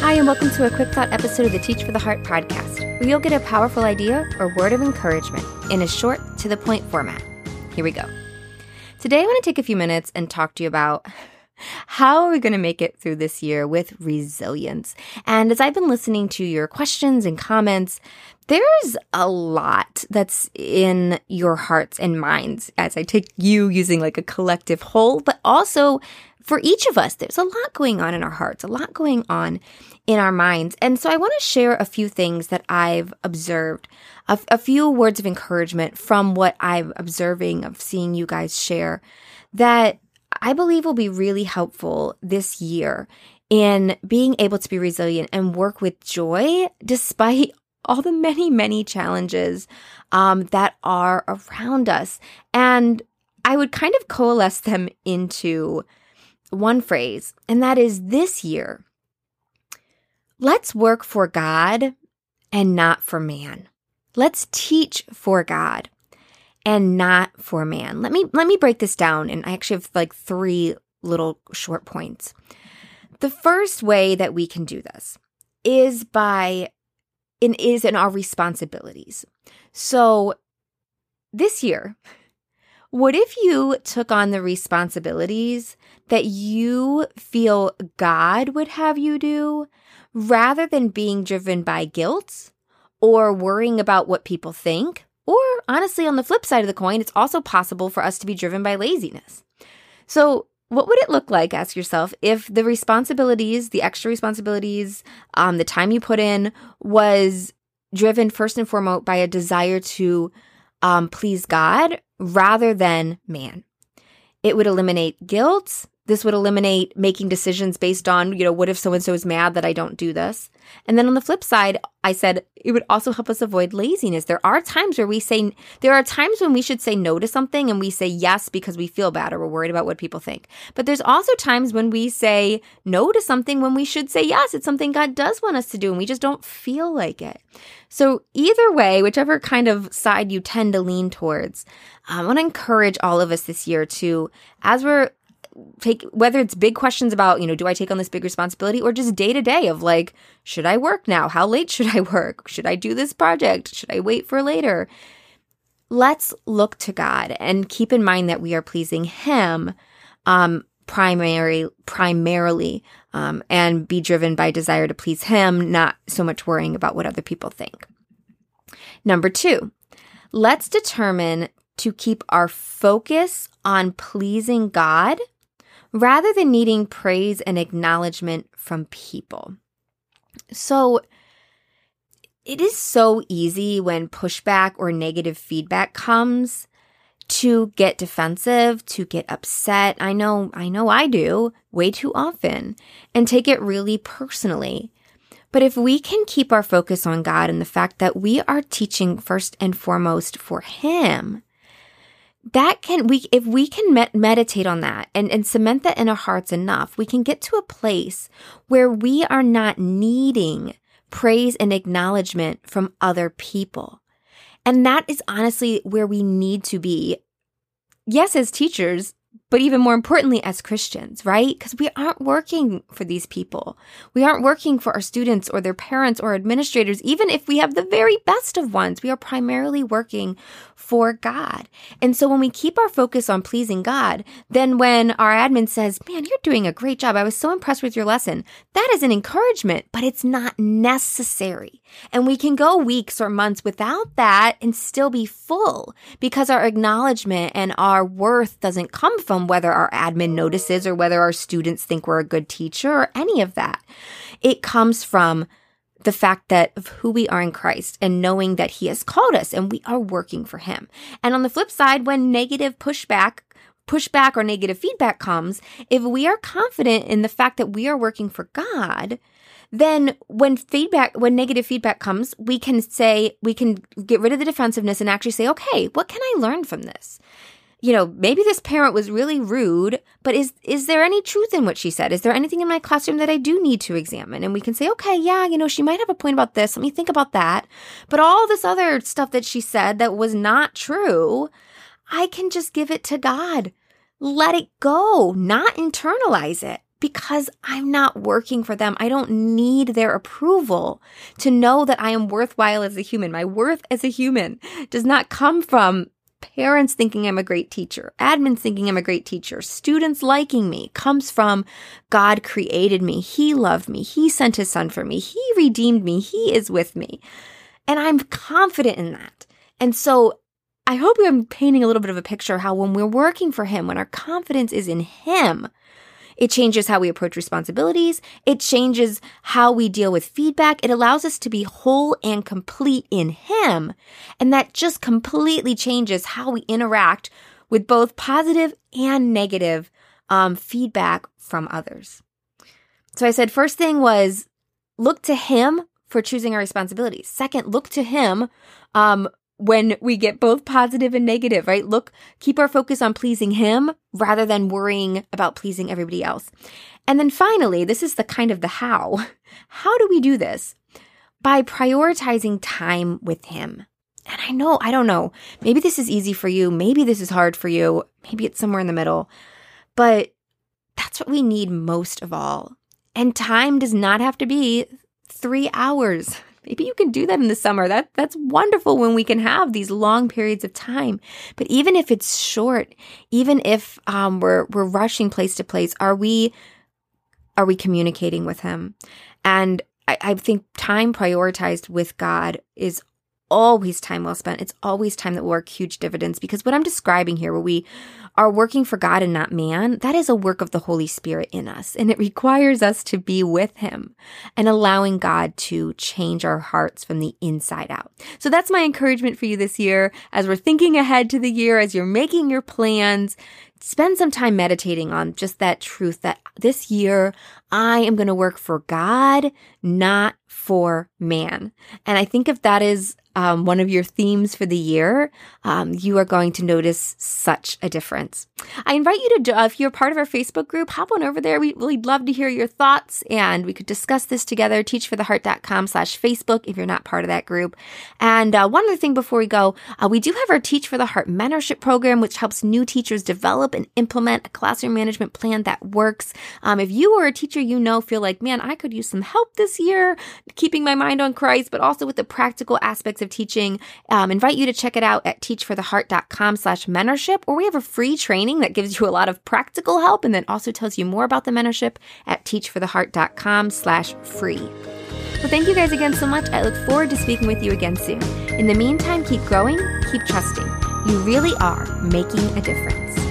Hi, and welcome to a quick thought episode of the Teach for the Heart podcast, where you'll get a powerful idea or word of encouragement in a short, to the point format. Here we go. Today, I want to take a few minutes and talk to you about how are we going to make it through this year with resilience? And as I've been listening to your questions and comments, there's a lot that's in your hearts and minds as I take you using like a collective whole, but also for each of us, there's a lot going on in our hearts, a lot going on in our minds. And so I want to share a few things that I've observed, a, a few words of encouragement from what I'm observing of seeing you guys share that I believe will be really helpful this year in being able to be resilient and work with joy despite all the many, many challenges um, that are around us. And I would kind of coalesce them into one phrase, and that is this year, let's work for God and not for man. Let's teach for God and not for man. Let me let me break this down and I actually have like three little short points. The first way that we can do this is by in is in our responsibilities. So this year, what if you took on the responsibilities that you feel God would have you do rather than being driven by guilt or worrying about what people think? Or honestly, on the flip side of the coin, it's also possible for us to be driven by laziness. So, what would it look like, ask yourself, if the responsibilities, the extra responsibilities, um, the time you put in was driven first and foremost by a desire to um, please God rather than man? It would eliminate guilt. This would eliminate making decisions based on, you know, what if so and so is mad that I don't do this? And then on the flip side, I said it would also help us avoid laziness. There are times where we say, there are times when we should say no to something and we say yes because we feel bad or we're worried about what people think. But there's also times when we say no to something when we should say yes. It's something God does want us to do and we just don't feel like it. So either way, whichever kind of side you tend to lean towards, I want to encourage all of us this year to, as we're take whether it's big questions about, you know, do I take on this big responsibility or just day to day of like, should I work now? How late should I work? Should I do this project? Should I wait for later? Let's look to God and keep in mind that we are pleasing Him um, primary, primarily um, and be driven by desire to please Him, not so much worrying about what other people think. Number two, let's determine to keep our focus on pleasing God rather than needing praise and acknowledgement from people. So, it is so easy when pushback or negative feedback comes to get defensive, to get upset. I know, I know I do way too often and take it really personally. But if we can keep our focus on God and the fact that we are teaching first and foremost for Him, that can we if we can med- meditate on that and, and cement that in our hearts enough we can get to a place where we are not needing praise and acknowledgement from other people. And that is honestly where we need to be. Yes as teachers but even more importantly as Christians, right? Because we aren't working for these people. We aren't working for our students or their parents or administrators, even if we have the very best of ones. We are primarily working for God. And so when we keep our focus on pleasing God, then when our admin says, man, you're doing a great job. I was so impressed with your lesson. That is an encouragement, but it's not necessary. And we can go weeks or months without that and still be full because our acknowledgement and our worth doesn't come from whether our admin notices or whether our students think we're a good teacher or any of that. It comes from the fact that of who we are in Christ and knowing that he has called us and we are working for him. And on the flip side, when negative pushback pushback or negative feedback comes, if we are confident in the fact that we are working for God, then when feedback, when negative feedback comes, we can say, we can get rid of the defensiveness and actually say, okay, what can I learn from this? You know, maybe this parent was really rude, but is is there any truth in what she said? Is there anything in my classroom that I do need to examine? And we can say, okay, yeah, you know, she might have a point about this. Let me think about that. But all this other stuff that she said that was not true, I can just give it to God. Let it go, not internalize it, because I'm not working for them. I don't need their approval to know that I am worthwhile as a human. My worth as a human does not come from parents thinking I'm a great teacher, admins thinking I'm a great teacher, students liking me comes from God created me. He loved me. He sent his son for me. He redeemed me. He is with me. And I'm confident in that. And so I hope I'm painting a little bit of a picture how when we're working for him, when our confidence is in him, it changes how we approach responsibilities. It changes how we deal with feedback. It allows us to be whole and complete in Him. And that just completely changes how we interact with both positive and negative um, feedback from others. So I said, first thing was look to Him for choosing our responsibilities. Second, look to Him um, when we get both positive and negative, right? Look, keep our focus on pleasing him rather than worrying about pleasing everybody else. And then finally, this is the kind of the how. How do we do this? By prioritizing time with him. And I know, I don't know, maybe this is easy for you. Maybe this is hard for you. Maybe it's somewhere in the middle, but that's what we need most of all. And time does not have to be three hours. Maybe you can do that in the summer. That that's wonderful when we can have these long periods of time. But even if it's short, even if um, we're we're rushing place to place, are we are we communicating with Him? And I, I think time prioritized with God is always time well spent. It's always time that will work huge dividends because what I'm describing here, where we are working for God and not man, that is a work of the Holy Spirit in us. And it requires us to be with Him and allowing God to change our hearts from the inside out. So that's my encouragement for you this year as we're thinking ahead to the year, as you're making your plans spend some time meditating on just that truth that this year I am going to work for God, not for man. And I think if that is um, one of your themes for the year, um, you are going to notice such a difference. I invite you to, uh, if you're part of our Facebook group, hop on over there. We, would love to hear your thoughts and we could discuss this together. Teachfortheheart.com slash Facebook if you're not part of that group. And uh, one other thing before we go, uh, we do have our Teach for the Heart mentorship program, which helps new teachers develop and implement a classroom management plan that works. Um, if you or a teacher you know feel like, man, I could use some help this year, keeping my mind on Christ, but also with the practical aspects of teaching, um, invite you to check it out at teachfortheheart.com slash mentorship, or we have a free training that gives you a lot of practical help and then also tells you more about the mentorship at teachfortheheart.com slash free. Well, thank you guys again so much. I look forward to speaking with you again soon. In the meantime, keep growing, keep trusting. You really are making a difference.